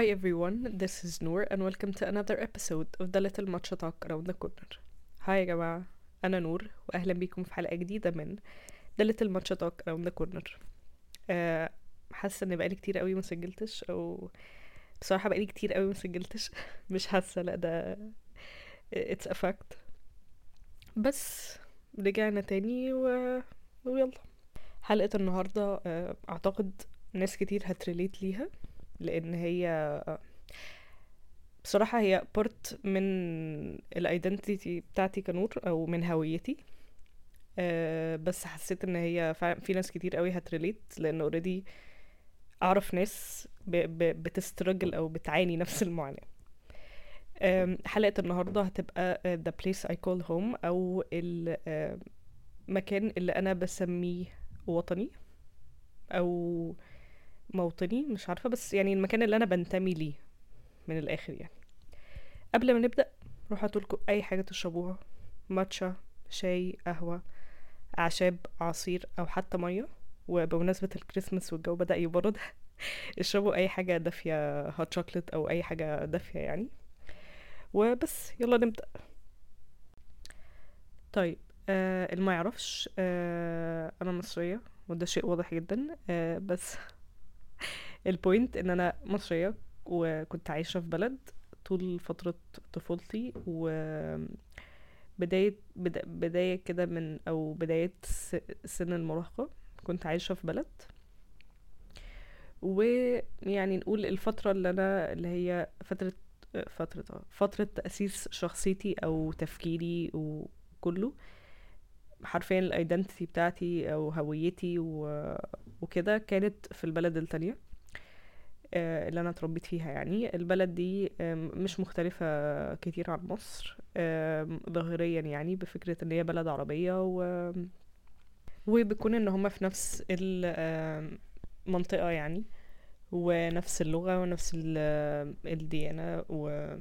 Hi everyone, this is Noor and welcome to another episode of the Little Matcha Talk Around the Corner. هاي يا جماعة. أنا نور وأهلا بيكم في حلقة جديدة من The Little Matcha Talk Around the Corner. آه، حاسة إن بقالي كتير قوي مسجلتش أو بصراحة بقالي كتير قوي مسجلتش مش حاسة لأ ده it's a fact. بس رجعنا تاني و... ويلا. حلقة النهاردة آه، أعتقد ناس كتير هت relate ليها. لأن هي بصراحة هي part من ال identity بتاعتي كنور أو من هويتي. آه، بس حسيت إن هي في ناس كتير قوي هت relate لأن already أعرف ناس بتسترجل أو بتعاني نفس المعاناة. آم، حلقة النهاردة هتبقى آه، the place I call home أو المكان اللي أنا بسميه وطني أو موطني مش عارفة بس يعني المكان اللي أنا بنتمي ليه من الآخر يعني. قبل ما نبدأ روحوا هاتولكوا أي حاجة تشربوها ماتشا شاي قهوة أعشاب عصير أو حتى مية. وبمناسبة الكريسماس والجو بدأ يبرد اشربوا أي حاجة دافية هوت شوكليت أو أي حاجة دافية يعني. وبس يلا نبدأ. طيب آه اللي ما يعرفش آه أنا مصرية وده شيء واضح جدا آه بس البوينت إن أنا مصرية وكنت عايشة في بلد طول فترة طفولتي و بداية بدا بداية كده من أو بداية سن المراهقة. كنت عايشة في بلد. ويعني نقول الفترة اللي أنا اللي هي فترة فترة آه، فترة تأسيس شخصيتي أو تفكيري وكله حرفيا ال identity بتاعتي أو هويتي. وكده كانت في البلد التانية آه، اللي أنا اتربيت فيها يعني البلد دي مش مختلفة كتير عن مصر ظاهريا يعني بفكرة إن هي بلد عربية و وبيكون إن هما في نفس المنطقة يعني ونفس اللغة ونفس ال- الديانة و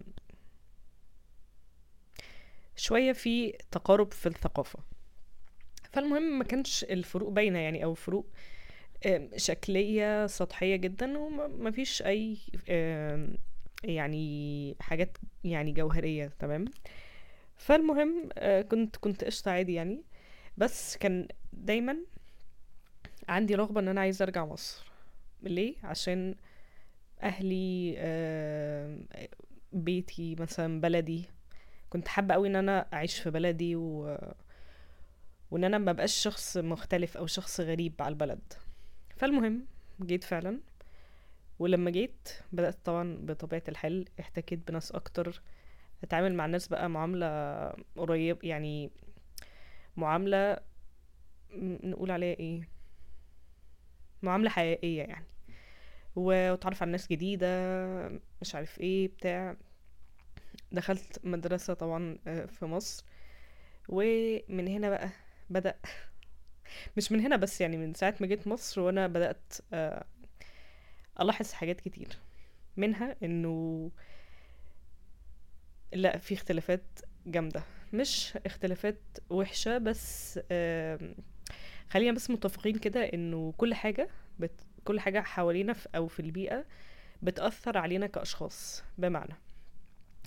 شوية في تقارب في الثقافة فالمهم ما كانش الفروق باينة يعني أو فروق آم، شكلية سطحية جدا وما فيش آم، يعني حاجات يعني جوهرية تمام؟ فالمهم آه، كنت كنت قشطة عادي يعني. بس كان دايما عندي رغبة إن أنا عايزة أرجع مصر. ليه؟ عشان أهلي بيتي مثلا بلدي. كنت حابة قوي إن أنا أعيش في بلدي و... وإن أنا ما بقاش شخص مختلف أو شخص غريب على البلد. فالمهم جيت فعلا. ولما جيت بدأت طبعا بطبيعة الحال احتكيت بناس أكتر. أتعامل مع الناس بقى معاملة قريب يعني معاملة م- نقول عليها إيه؟ معاملة حقيقية يعني. وأتعرف على ناس جديدة مش عارف إيه بتاع. دخلت مدرسة طبعا آه، في مصر. ومن هنا بقى بدأ مش من هنا بس يعني من ساعة ما جيت مصر وأنا بدأت آه، ألاحظ حاجات كتير. منها إنه لا في اختلافات جامدة. مش اختلافات وحشة بس خلينا بس متفقين كده إنه كل حاجة بت... كل حاجة حوالينا في أو في البيئة بتأثر علينا كأشخاص. بمعنى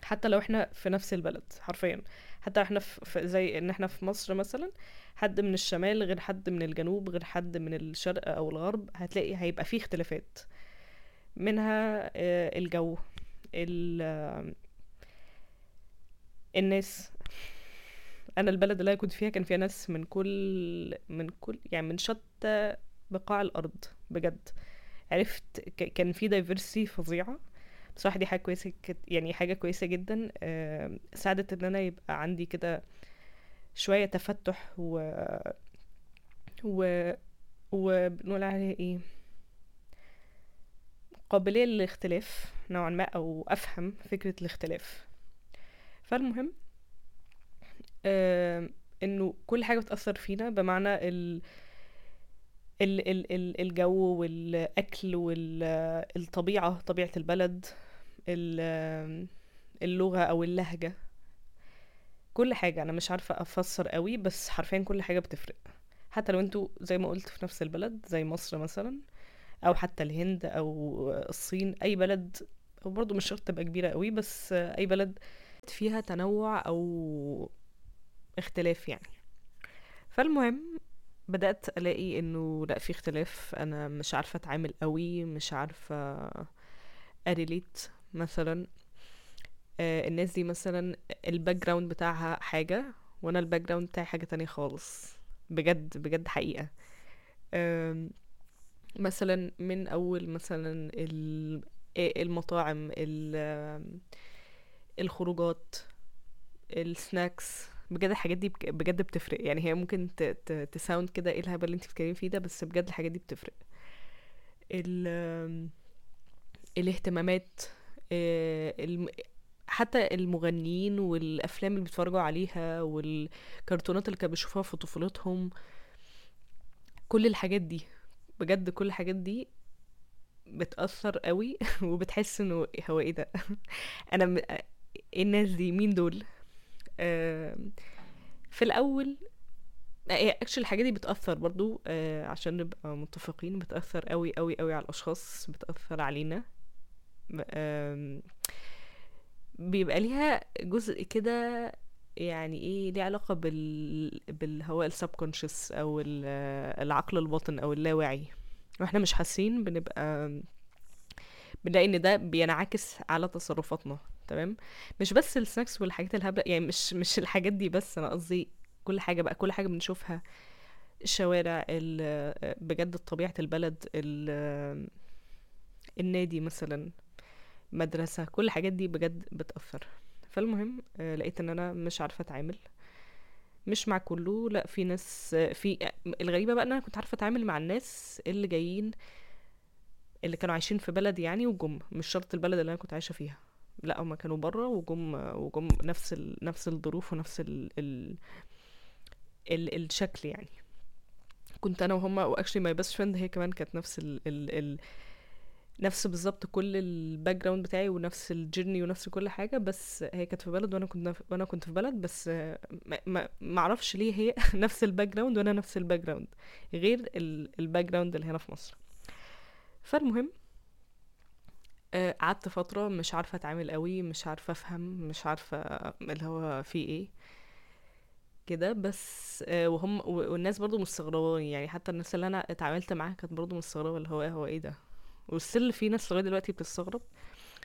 حتى لو إحنا في نفس البلد حرفيا. حتى إحنا في زي ان إحنا في مصر مثلا حد من الشمال غير حد من الجنوب غير حد من الشرق أو الغرب هتلاقي هيبقى فيه اختلافات. منها آه، الجو ال- الناس. أنا البلد اللي كنت فيها كان فيها ناس من كل من كل يعني من شتى بقاع الأرض بجد. عرفت كان في دايفرسي فظيعة. بصراحة دي حاجة كويسة يعني حاجة كويسة جدا ساعدت إن أنا يبقى عندي كده شوية تفتح و و وبنقول عليها إيه؟ قابلية للاختلاف نوعا ما أو أفهم فكرة الاختلاف. فالمهم آه، إنه كل حاجة بتأثر فينا بمعنى ال ال ال ال الجو والأكل والطبيعه طبيعة البلد ال- اللغة أو اللهجة. كل حاجة أنا مش عارفة أفسر قوي بس حرفيا كل حاجة بتفرق. حتى لو أنتوا زي ما قلت في نفس البلد زي مصر مثلا أو حتى الهند أو الصين أي بلد وبرضه مش شرط تبقى كبيرة قوي بس أي بلد فيها تنوع أو اختلاف يعني. فالمهم بدأت ألاقي إنه لأ في اختلاف. أنا مش عارفة أتعامل قوي مش عارفة أريليت مثلا. آه، الناس دي مثلا ال background بتاعها حاجة وأنا ال background بتاعي حاجة تانية خالص. بجد بجد حقيقة. آم، مثلا من أول مثلا ال- آه، المطاعم الخروجات ال snacks بجد الحاجات دي بجد بتفرق. يعني هي ممكن ت sound كده إيه الهبل اللي انت بتتكلمي فيه ده بس بجد الحاجات دي بتفرق. ال الاهتمامات آه،. حتى المغنيين والأفلام اللي بيتفرجوا عليها والكرتونات اللي كانوا بيشوفوها في طفولتهم كل الحاجات دي بجد كل الحاجات دي بتأثر قوي وبتحس انه هو إيه ده؟ أنا الناس دي مين دول؟ في الأول actually الحاجات دي بتأثر برضو آه، عشان نبقى متفقين بتأثر قوي قوي قوي على الأشخاص بتأثر علينا. بيبقى ليها جزء كده يعني إيه ليه علاقة بال بالهواء ال subconscious أو ال- العقل الباطن أو اللاواعي. وإحنا مش حاسين بنبقى بنلاقي إن ده بينعكس على تصرفاتنا. تمام؟ مش بس ال snacks والحاجات الهبلة يعني مش مش الحاجات دي بس أنا قصدي كل حاجة بقى كل حاجة بنشوفها الشوارع ال- بجد طبيعة البلد ال- النادي مثلا مدرسة كل الحاجات دي بجد بتأثر. فالمهم آه، لقيت إن أنا مش عارفة أتعامل مش مع كله لأ في ناس في الغريبة بقى إن أنا كنت عارفة أتعامل مع الناس اللي جايين اللي كانوا عايشين في بلد يعني وجم مش شرط البلد اللي أنا كنت عايشة فيها. لا هما كانوا بره وجم وجم نفس ال... نفس الظروف ونفس ال... ال... ال... الشكل يعني. كنت أنا وهما و actually my best friend هي كمان كانت نفس ال... ال... ال... نفس بالظبط كل ال background بتاعي ونفس ال journey ونفس كل حاجة بس هي كانت في بلد وأنا كنت وأنا كنت في بلد بس ما ما أعرفش ليه هي نفس ال background وأنا نفس ال background غير ال background اللي هنا في مصر. فالمهم قعدت فترة مش عارفة أتعامل قوي مش عارفة أفهم مش عارفة اللي هو في إيه كده. بس آه، وهم والناس برضو مستغرباني يعني حتى الناس اللي أنا اتعاملت معاها كانت برضو مستغربة اللي هو هو إيه ده؟ والسل في ناس لغاية دلوقتي بتستغرب.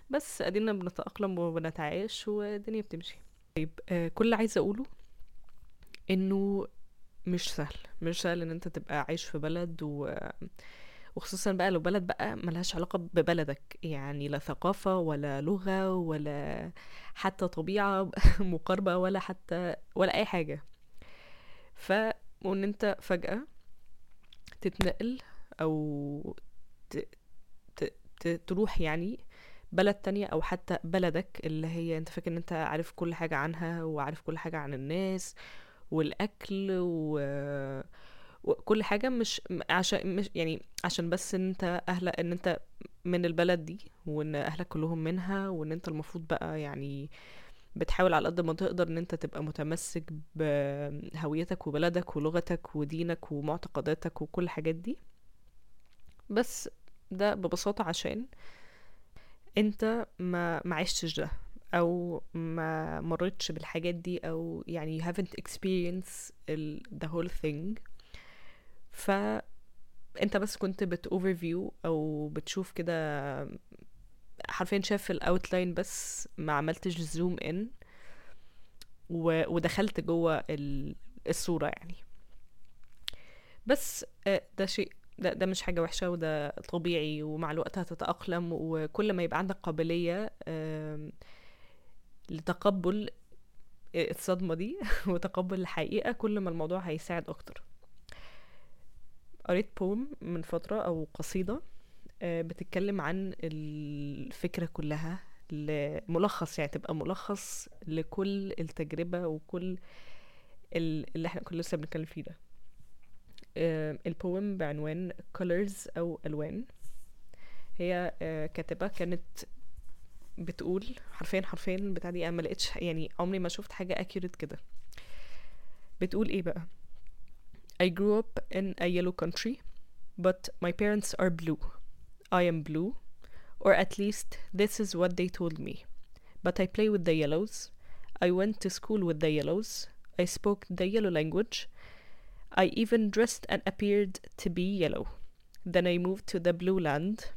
بس أدينا بنتأقلم وبنتعايش والدنيا بتمشي. طيب آه، كل اللي عايزة أقوله إنه مش سهل مش سهل إن أنت تبقى عايش في بلد و... وخصوصا بقى لو بلد بقى ملهاش علاقة ببلدك يعني لا ثقافة ولا لغة ولا حتى طبيعة مقاربة ولا حتى ولا أي حاجة. ف وإن أنت فجأة تتنقل أو ت... ت... ت... تروح يعني بلد تانية أو حتى بلدك اللي هي أنت فاكر إن أنت عارف كل حاجة عنها وعارف كل حاجة عن الناس والأكل و... وكل حاجة مش عشان مش يعني عشان بس إن أنت أهل إن أنت من البلد دي وإن أهلك كلهم منها وإن أنت المفروض بقى يعني بتحاول على قد ما تقدر إن أنت تبقى متمسك بهويتك وبلدك ولغتك ودينك ومعتقداتك وكل الحاجات دي. بس ده ببساطة عشان أنت ما ما عشتش ده أو ما مرتش بالحاجات دي أو يعني you haven't experienced the whole thing. ف انت بس كنت بت overview أو بتشوف كده حرفيا شايف ال outline بس ما عملتش zoom in و... ودخلت جوه ال... الصورة يعني. بس آه، ده شيء ده, ده مش حاجة وحشة وده طبيعي ومع الوقت هتتأقلم وكل ما يبقى عندك قابلية لتقبل الصدمة دي وتقبل الحقيقة كل ما الموضوع هيساعد أكتر. قريت بوم من فترة أو قصيدة آه، بتتكلم عن الفكرة كلها ل- ملخص يعني تبقى ملخص لكل التجربة وكل ال- اللي إحنا كنا لسه بنتكلم فيه ده. آه، البوم بعنوان colors أو ألوان. هي آه، كاتبة كانت بتقول حرفيا حرفيا بتاع دي أنا ما لقيتش يعني عمري ما شفت حاجة accurate كده. بتقول إيه بقى؟ I grew up in a yellow country but my parents are blue I am blue or at least this is what they told me. But I play with the yellows. I went to school with the yellows. I spoke the yellow language. I even dressed and appeared to be yellow. Then I moved to the blue land.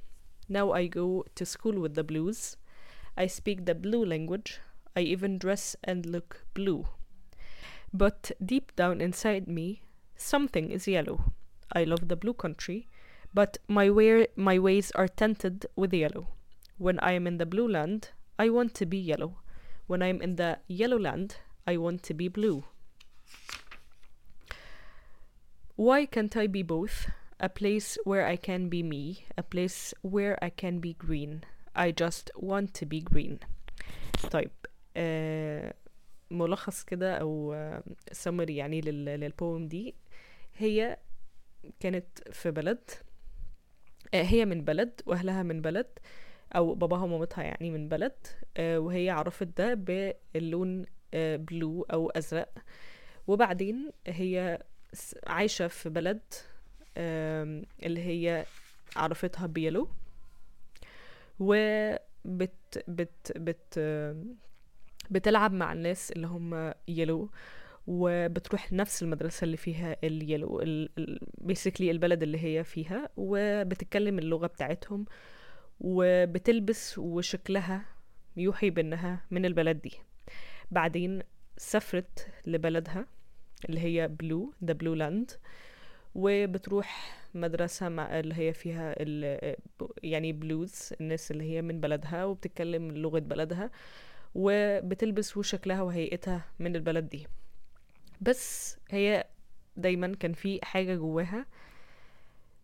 Now I go to school with the blues. I speak the blue language. I even dress and look blue. But deep down inside me, something is yellow. I love the blue country, but my way, my ways are tinted with yellow. When I am in the blue land, I want to be yellow. When I am in the yellow land, I want to be blue. Why can't I be both? A place where I can be me, a place where I can be green. I just want to be green. طيب آه ملخص كده او سمري يعني لل للبوم دي هي كانت في بلد آه هي من بلد وأهلها من بلد أو باباها ومامتها يعني من بلد آه وهي عرفت ده باللون آه بلو أو أزرق. وبعدين هي عايشة في بلد اللي هي عرفتها بيلو. وبت بت بت بتلعب مع الناس اللي هم يلو وبتروح نفس المدرسة اللي فيها اليلو بيسكلي البلد اللي هي فيها وبتتكلم اللغة بتاعتهم وبتلبس وشكلها يوحي بأنها من البلد دي. بعدين سافرت لبلدها اللي هي blue the blue land وبتروح مدرسة مع اللي هي فيها ال يعني بلوز الناس اللي هي من بلدها وبتتكلم لغة بلدها وبتلبس وشكلها وهيئتها من البلد دي. بس هي دايما كان في حاجة جواها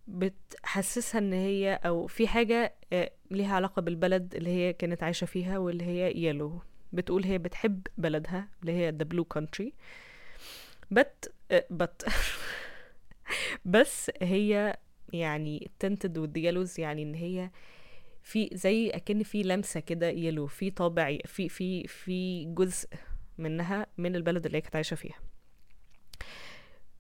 بتحسسها إن هي أو في حاجة آه، ليها علاقة بالبلد اللي هي كانت عايشة فيها واللي هي yellow بتقول هي بتحب بلدها اللي هي the blue country. But آه، but. بس هي يعني tinted with the yellows يعني إن هي في زي أكن في لمسة كده يلو في طابع في في في جزء منها من البلد اللي هي كانت عايشة فيها.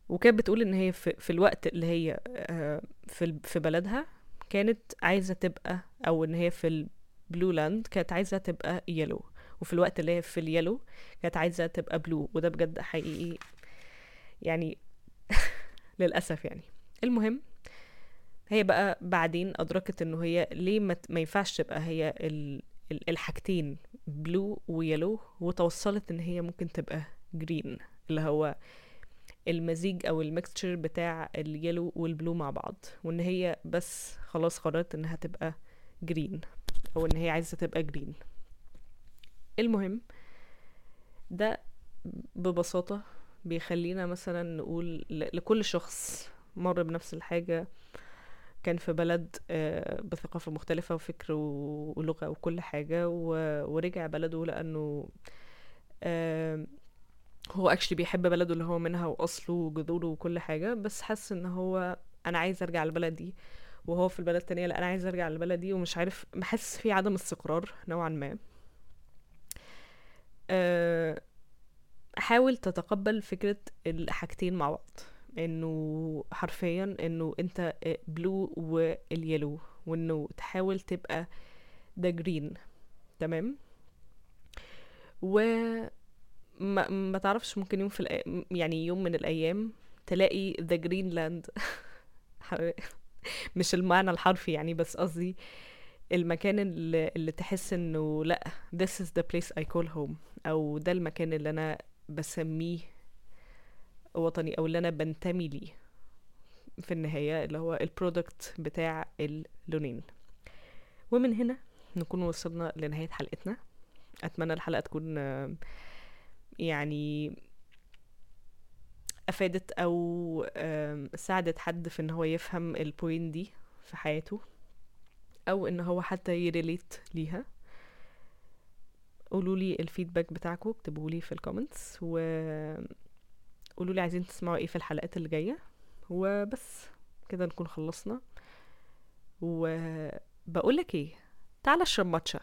وكانت بتقول إن هي في, في الوقت اللي هي آه، في في بلدها كانت عايزة تبقى أو إن هي في ال blue land كانت عايزة تبقى yellow وفي الوقت اللي هي في ال yellow كانت عايزة تبقى blue وده بجد حقيقي يعني للأسف يعني. المهم هي بقى بعدين أدركت إنه هي ليه ما, ما ينفعش تبقى هي ال ال- الحاجتين blue و yellow وتوصلت إن هي ممكن تبقى green اللي هو المزيج أو ال mixture بتاع ال yellow وال blue مع بعض وإن هي بس خلاص قررت إنها تبقى green أو إن هي عايزة تبقى green المهم ده ببساطة بيخلينا مثلا نقول لكل شخص مر بنفس الحاجة. كان في بلد آه، بثقافة مختلفة وفكر ولغة وكل حاجة ورجع بلده لأنه هو actually بيحب بلده اللي هو منها وأصله وجذوره وكل حاجة بس حس إن هو أنا عايز أرجع البلد دي وهو في البلد التانية لأ أنا عايز أرجع البلد دي ومش عارف بحس في عدم استقرار نوعا ما. آه، حاول تتقبل فكرة الحاجتين مع بعض إنه حرفيا إنه أنت بلو واليلو وإنه تحاول تبقى ده جرين تمام؟ و ما, ما تعرفش ممكن يوم في الأي... يعني يوم من الأيام تلاقي the green land مش المعنى الحرفي يعني بس قصدي المكان اللي, اللي تحس إنه لأ this is the place I call home. أو ده المكان اللي أنا بسميه وطني أو اللي أنا بنتمي ليه في النهاية اللي هو ال product بتاع اللونين. ومن هنا نكون وصلنا لنهاية حلقتنا. أتمنى الحلقة تكون يعني أفادت أو آم، ساعدت حد في إن هو يفهم ال point دي في حياته أو إن هو حتى ي relate ليها. قولوا لي ال feedback بتاعكم اكتبوا لي في ال comments و قولوا لي عايزين تسمعوا إيه في الحلقات اللي جاية. وبس كده نكون خلصنا. وبقول لك إيه تعالى أشرب ماتشا.